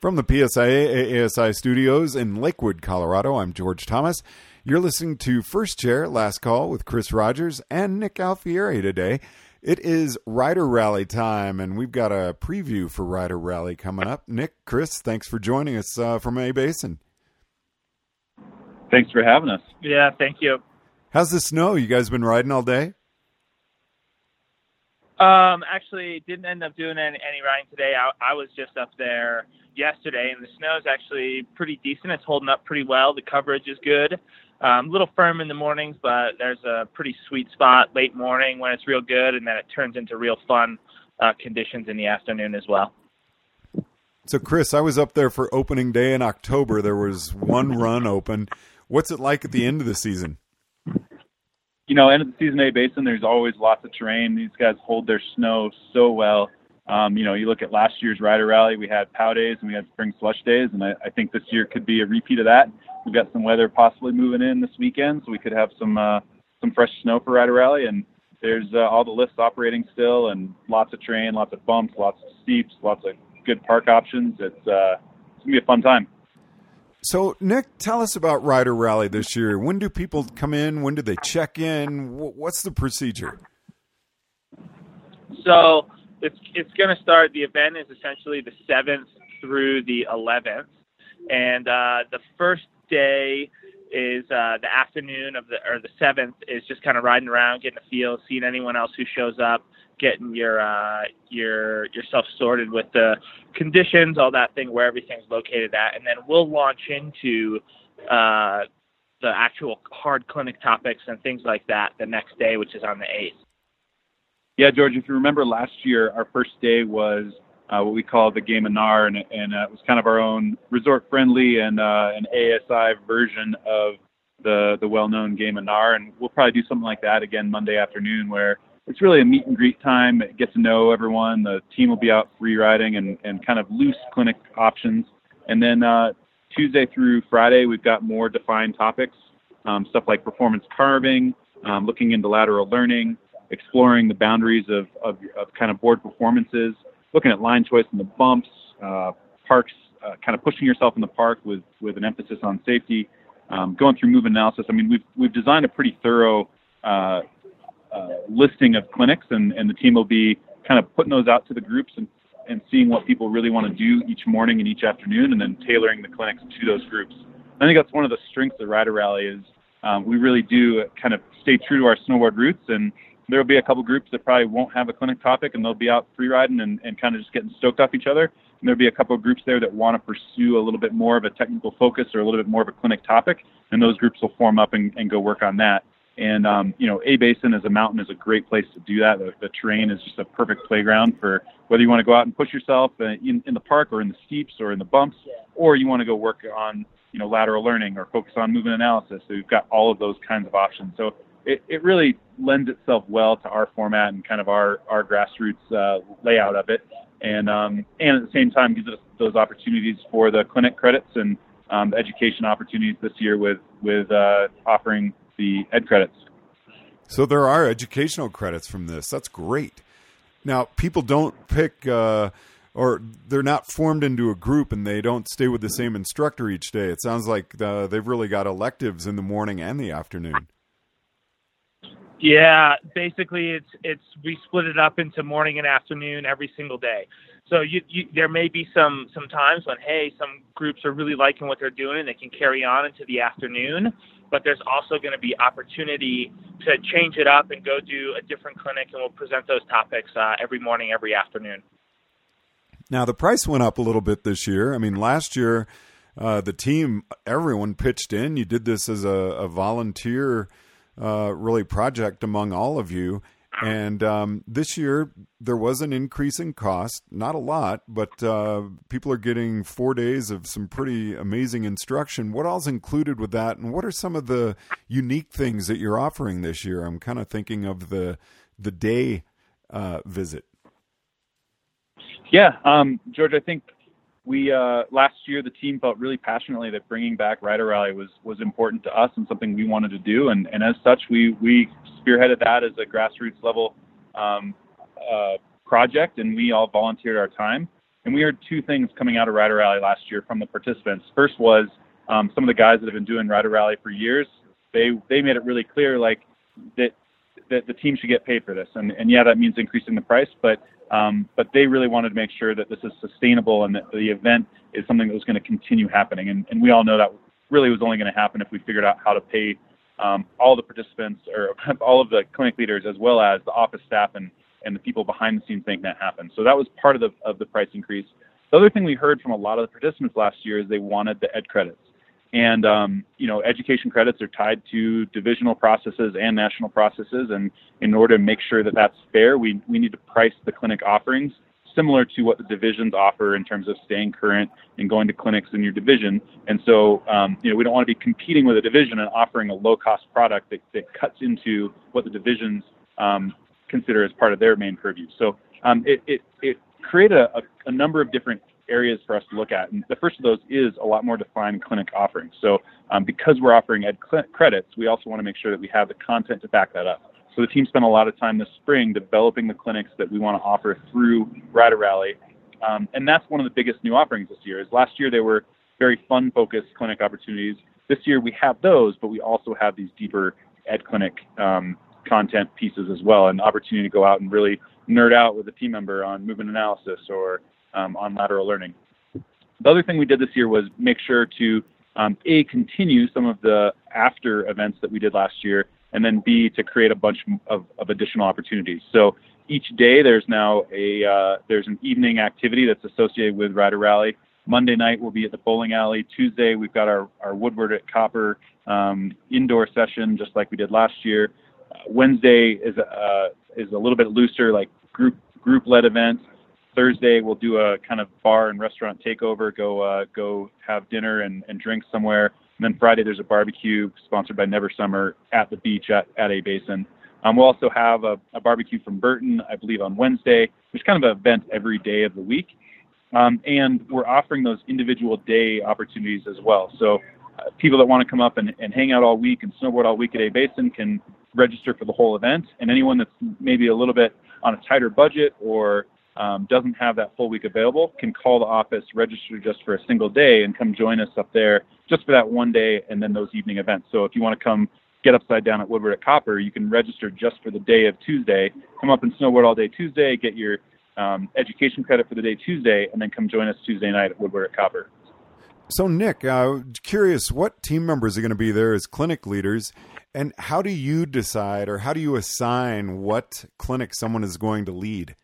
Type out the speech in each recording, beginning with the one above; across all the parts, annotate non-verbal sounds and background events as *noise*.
From the PSIA ASI studios in Lakewood, Colorado, I'm George Thomas. You're listening to First Chair Last Call with Chris Rogers and Nick Alfieri today. It is Rider Rally time, and we've got a preview for Rider Rally coming up. Nick, Chris, thanks for joining us uh, from A Basin. Thanks for having us. Yeah, thank you. How's the snow? You guys been riding all day? Um, actually, didn't end up doing any, any riding today. I, I was just up there yesterday, and the snow is actually pretty decent. It's holding up pretty well. The coverage is good. Um, a little firm in the mornings, but there's a pretty sweet spot late morning when it's real good, and then it turns into real fun uh, conditions in the afternoon as well. So, Chris, I was up there for opening day in October. There was one run open. What's it like at the end of the season? You know, end of the season A Basin, there's always lots of terrain. These guys hold their snow so well. Um, you know, you look at last year's Rider Rally, we had POW days and we had spring slush days, and I, I think this year could be a repeat of that. We've got some weather possibly moving in this weekend, so we could have some uh, some fresh snow for Rider Rally. And there's uh, all the lifts operating still, and lots of terrain, lots of bumps, lots of steeps, lots of good park options. It's uh, it's gonna be a fun time. So, Nick, tell us about Rider Rally this year. When do people come in? When do they check in? What's the procedure? So, it's it's going to start. The event is essentially the seventh through the eleventh, and uh, the first day is uh, the afternoon of the or the seventh is just kind of riding around, getting a feel, seeing anyone else who shows up, getting your uh, your yourself sorted with the conditions, all that thing, where everything's located at, and then we'll launch into uh, the actual hard clinic topics and things like that the next day, which is on the eighth. Yeah, George, if you remember last year, our first day was uh, what we call the Game of NAR, and, and uh, it was kind of our own resort-friendly and uh, an ASI version of the the well-known Game of NAR, and we'll probably do something like that again Monday afternoon, where it's really a meet and greet time. Get to know everyone. The team will be out free riding and, and kind of loose clinic options. And then uh, Tuesday through Friday, we've got more defined topics, um, stuff like performance carving, um, looking into lateral learning, exploring the boundaries of, of, of, kind of board performances, looking at line choice and the bumps, uh, parks, uh, kind of pushing yourself in the park with, with an emphasis on safety, um, going through move analysis. I mean, we've, we've designed a pretty thorough uh, uh, listing of clinics, and, and the team will be kind of putting those out to the groups and, and seeing what people really want to do each morning and each afternoon, and then tailoring the clinics to those groups. I think that's one of the strengths of Rider Rally is um, we really do kind of stay true to our snowboard roots, and there will be a couple groups that probably won't have a clinic topic, and they'll be out free riding and, and kind of just getting stoked off each other. And there'll be a couple groups there that want to pursue a little bit more of a technical focus or a little bit more of a clinic topic, and those groups will form up and, and go work on that. And um, you know, A Basin as a mountain is a great place to do that. The, the terrain is just a perfect playground for whether you want to go out and push yourself uh, in, in the park or in the steeps or in the bumps, or you want to go work on you know lateral learning or focus on movement analysis. So we've got all of those kinds of options. So it, it really lends itself well to our format and kind of our our grassroots uh, layout of it. And um, and at the same time gives us those opportunities for the clinic credits and um, education opportunities this year with with uh, offering the ed credits. So there are educational credits from this. That's great. Now, people don't pick, uh, or they're not formed into a group and they don't stay with the same instructor each day. It sounds like uh, they've really got electives in the morning and the afternoon. Yeah, basically, it's it's we split it up into morning and afternoon every single day. So you, you, there may be some some times when hey, some groups are really liking what they're doing and they can carry on into the afternoon but there's also going to be opportunity to change it up and go do a different clinic, and we'll present those topics uh, every morning, every afternoon. Now the price went up a little bit this year. I mean, last year uh, the team, everyone pitched in. You did this as a, a volunteer, uh, really project among all of you. And um, this year, there was an increase in cost, not a lot, but uh, people are getting four days of some pretty amazing instruction. What all's included with that, and what are some of the unique things that you're offering this year? I'm kind of thinking of the the day uh, visit. Yeah, um, George, I think we uh, last year the team felt really passionately that bringing back Rider Rally was was important to us and something we wanted to do, and, and as such, we we spearheaded that as a grassroots level um, uh, project, and we all volunteered our time. And we heard two things coming out of Rider Rally last year from the participants. First was um, some of the guys that have been doing Rider Rally for years. They they made it really clear like that that the team should get paid for this. And and yeah, that means increasing the price, but um, but they really wanted to make sure that this is sustainable and that the event is something that was going to continue happening. And, and we all know that really was only going to happen if we figured out how to pay um, all the participants or *laughs* all of the clinic leaders as well as the office staff and, and the people behind the scenes making that happen. So that was part of the of the price increase. The other thing we heard from a lot of the participants last year is they wanted the ed credits. And um, you know, education credits are tied to divisional processes and national processes, and in order to make sure that that's fair, we we need to price the clinic offerings similar to what the divisions offer in terms of staying current and going to clinics in your division. And so, um, you know, we don't want to be competing with a division and offering a low-cost product that, that cuts into what the divisions um, consider as part of their main purview. So um, it, it, it created a, a, number of different areas for us to look at. And the first of those is a lot more defined clinic offerings. So um, because we're offering ed cl- credits, we also want to make sure that we have the content to back that up. So the team spent a lot of time this spring developing the clinics that we want to offer through Rider Rally. Um, and that's one of the biggest new offerings this year. Is last year they were very fun focused clinic opportunities. This year we have those, but we also have these deeper ed clinic um, content pieces as well, an opportunity to go out and really nerd out with a team member on movement analysis or um, on lateral learning. The other thing we did this year was make sure to um, a continue some of the after events that we did last year, and then b to create a bunch of, of additional opportunities. So each day there's now a uh, there's an evening activity that's associated with Rider Rally. Monday night we'll be at the bowling alley. Tuesday we've got our, our Woodward at Copper um, indoor session just like we did last year. Uh, Wednesday is uh, is a little bit looser, like group group led event. Thursday we'll do a kind of bar and restaurant takeover, go uh, go have dinner and, and drink somewhere. And then Friday there's a barbecue sponsored by Never Summer at the beach at, at A-Basin. Um, we'll also have a, a, barbecue from Burton, I believe, on Wednesday. There's kind of an event every day of the week. Um, and we're offering those individual day opportunities as well. So uh, people that want to come up and, and hang out all week and snowboard all week at A-Basin can register for the whole event. And anyone that's maybe a little bit on a tighter budget or um, doesn't have that full week available can call the office, register just for a single day, and come join us up there just for that one day and then those evening events. So if you want to come get upside down at Woodward at Copper, you can register just for the day of Tuesday, come up and snowboard all day Tuesday, get your um, education credit for the day Tuesday, and then come join us Tuesday night at Woodward at Copper. So, Nick, uh, curious what team members are going to be there as clinic leaders, and how do you decide or how do you assign what clinic someone is going to lead?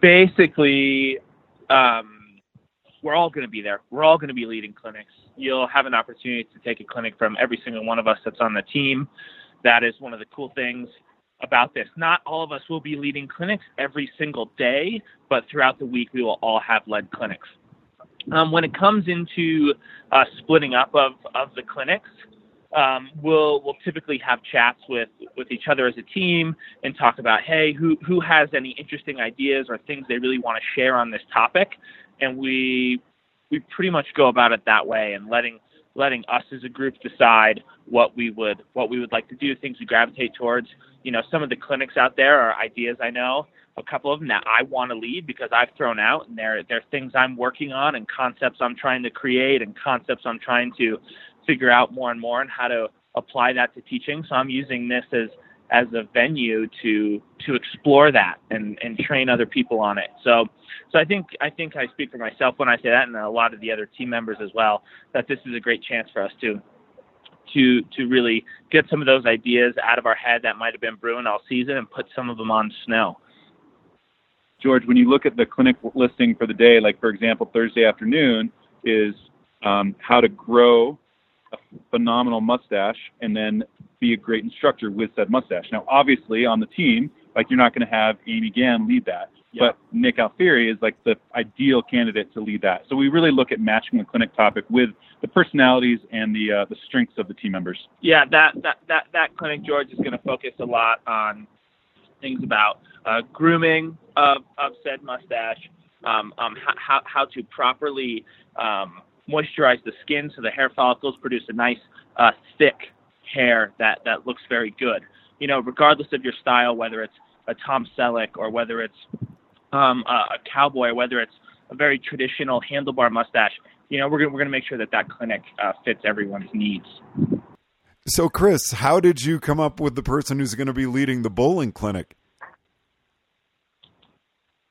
Basically, um, we're all going to be there. We're all going to be leading clinics. You'll have an opportunity to take a clinic from every single one of us that's on the team. That is one of the cool things about this. Not all of us will be leading clinics every single day, but throughout the week we will all have led clinics. Um, when it comes into uh, splitting up of, of the clinics, um, we'll we'll typically have chats with with each other as a team and talk about hey who who has any interesting ideas or things they really want to share on this topic? And we we pretty much go about it that way and letting letting us as a group decide what we would what we would like to do things we gravitate towards. You know some of the clinics out there are ideas i know a couple of them that i want to lead because i've thrown out and they're they're things i'm working on and concepts i'm trying to create and concepts i'm trying to figure out more and more and how to apply that to teaching. So I'm using this as as a venue to to explore that and and train other people on it. So so I think I think I speak for myself when I say that, and a lot of the other team members as well, that this is a great chance for us to to to really get some of those ideas out of our head that might have been brewing all season and put some of them on snow. George, when you look at the clinic listing for the day, like for example, Thursday afternoon is um, how to grow a phenomenal mustache and then be a great instructor with said mustache. Now, obviously, on the team, like you're not going to have Amy Gann lead that, but Nick Alfieri is like the ideal candidate to lead that. So we really look at matching the clinic topic with the personalities and the uh, the strengths of the team members. Yeah, that that that that clinic, George, is going to focus a lot on things about uh, grooming of of said mustache, um, um, how how to properly um, moisturize the skin so the hair follicles produce a nice uh, thick hair that that looks very good. You know, regardless of your style, whether it's a Tom Selleck or whether it's um, a, a cowboy, whether it's a very traditional handlebar mustache, you know, we're gonna, we're going to make sure that that clinic uh, fits everyone's needs. So, Chris, how did you come up with the person who's going to be leading the bowling clinic?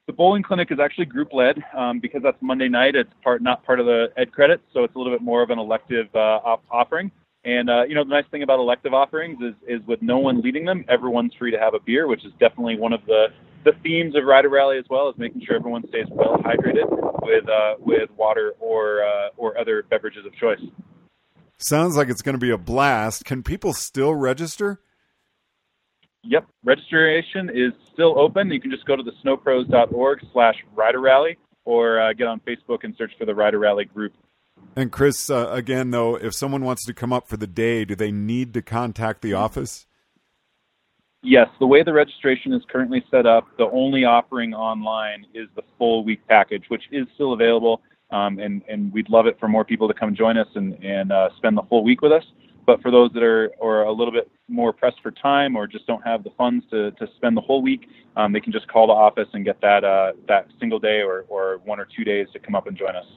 The bowling clinic is actually group led um, because that's Monday night. It's part not part of the ed credits, so it's a little bit more of an elective uh, op- offering. And uh, you know, the nice thing about elective offerings is, is with no one leading them, everyone's free to have a beer, which is definitely one of the the themes of Rider Rally as well, is making sure everyone stays well hydrated with uh, with water or uh, or other beverages of choice. Sounds like it's going to be a blast. Can people still register? Yep, registration is still open. You can just go to the snowpros.org slash rider rally or uh, get on Facebook and search for the Rider Rally group. And Chris, uh, again, though, if someone wants to come up for the day, do they need to contact the office? Yes, the way the registration is currently set up, the only offering online is the full week package, which is still available. Um, and, and we'd love it for more people to come join us and, and uh, spend the whole week with us. But for those that are or a little bit more pressed for time or just don't have the funds to, to spend the whole week, um, they can just call the office and get that uh, that single day or, or one or two days to come up and join us.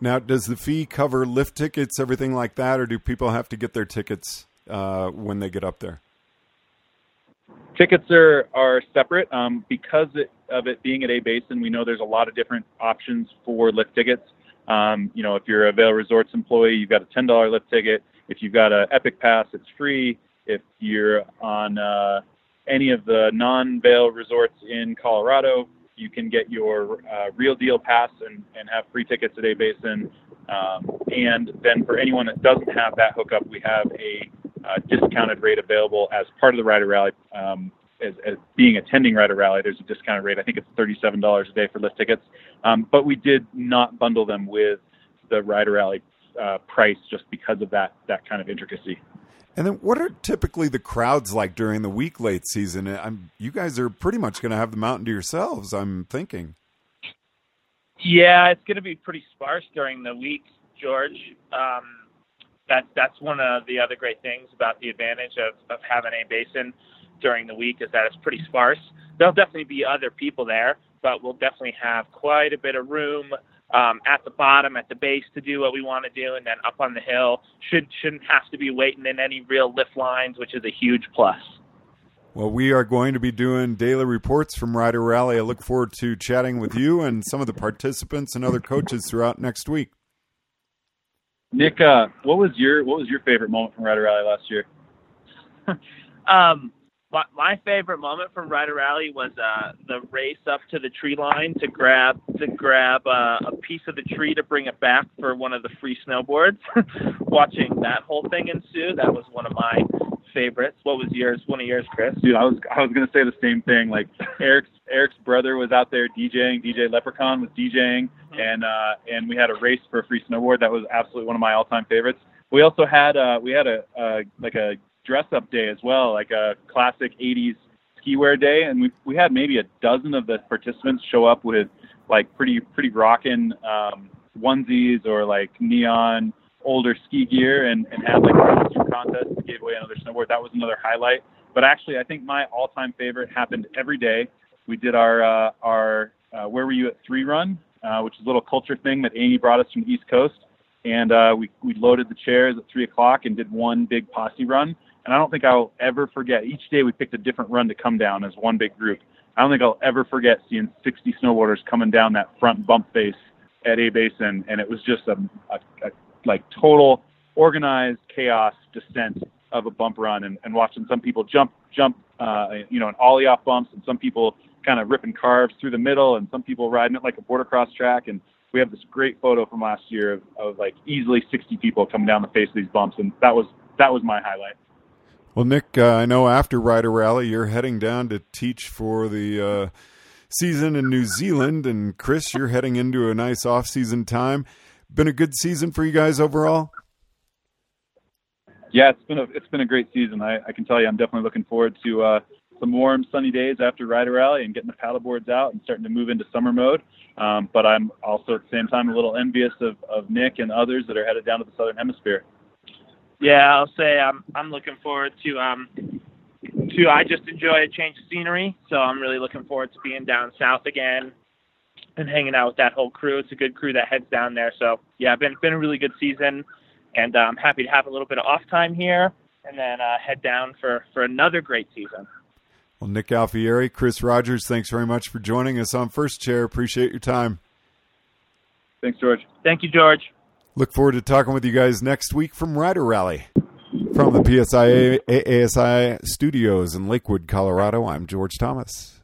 Now, does the fee cover lift tickets, everything like that, or do people have to get their tickets uh, when they get up there? Tickets are are separate um, because it, of it being at A Basin. We know there's a lot of different options for lift tickets. Um, you know, if you're a Vail Resorts employee, you've got a ten dollar lift ticket. If you've got an Epic Pass, it's free. If you're on uh, any of the non-Vail resorts in Colorado, you can get your uh, real deal pass and, and have free tickets at A Basin. Um, and then for anyone that doesn't have that hookup, we have a uh, discounted rate available as part of the Rider Rally. Um, as, as, being attending Rider Rally, there's a discounted rate. I think it's $37 a day for lift tickets. Um, but we did not bundle them with the Rider Rally uh, price just because of that that kind of intricacy. And then, what are typically the crowds like during the week late season? I'm, you guys are pretty much going to have the mountain to yourselves. I'm thinking. Yeah, it's going to be pretty sparse during the week, George. Um, that that's one of the other great things about the advantage of, of having a basin during the week is that it's pretty sparse. There'll definitely be other people there, but we'll definitely have quite a bit of room um, at the bottom, at the base to do what we want to do, and then up on the hill should shouldn't have to be waiting in any real lift lines, which is a huge plus. Well, we are going to be doing daily reports from Rider Rally. I look forward to chatting with you and some of the participants and other coaches throughout next week. Nick, uh, what was your what was your favorite moment from Rider Rally last year? *laughs* um, my, my favorite moment from Rider Rally was uh, the race up to the tree line to grab to grab uh, a piece of the tree to bring it back for one of the free snowboards. *laughs* Watching that whole thing ensue, that was one of my favorites. What was yours? One of yours, Chris? Dude, I was I was gonna say the same thing. Like Eric's Eric's brother was out there DJing. DJ Leprechaun was DJing, mm-hmm. and uh, and we had a race for a free snowboard. That was absolutely one of my all-time favorites. We also had uh, we had a uh, like a dress up day as well, like a classic 80s ski wear day. And we, we had maybe a dozen of the participants show up with like pretty, pretty rocking um, onesies or like neon older ski gear and, and had like a contest and gave away another snowboard. That was another highlight. But actually, I think my all time favorite happened every day. We did our, uh, our uh, Where Were You at Three run, uh, which is a little culture thing that Amy brought us from the East Coast. And uh, we, we loaded the chairs at three o'clock and did one big posse run and I don't think I'll ever forget. Each day we picked a different run to come down as one big group. I don't think I'll ever forget seeing 60 snowboarders coming down that front bump face at A Basin, and it was just a, a, a like total organized chaos descent of a bump run, and, and watching some people jump jump uh, you know an ollie off bumps, and some people kind of ripping carves through the middle, and some people riding it like a boardercross track, and we have this great photo from last year of, of like easily 60 people coming down the face of these bumps, and that was that was my highlight. Well, Nick, uh, I know after Rider Rally, you're heading down to teach for the uh, season in New Zealand, and Chris, you're heading into a nice off-season time. Been a good season for you guys overall. Yeah, it's been a it's been a great season. I, I can tell you, I'm definitely looking forward to uh, some warm, sunny days after Rider Rally and getting the paddleboards out and starting to move into summer mode. Um, but I'm also at the same time a little envious of, of Nick and others that are headed down to the Southern Hemisphere. Yeah, I'll say I'm I'm looking forward to um to I just enjoy a change of scenery, so I'm really looking forward to being down south again. and hanging out with that whole crew. It's a good crew that heads down there. So yeah, been been a really good season, and uh, I'm happy to have a little bit of off time here, and then uh, head down for for another great season. Well, Nick Alfieri, Chris Rogers, thanks very much for joining us on First Chair. Appreciate your time. Thanks, George. Thank you, George. Look forward to talking with you guys next week from Rider Rally. From the PSIA ASI studios in Lakewood, Colorado, I'm George Thomas.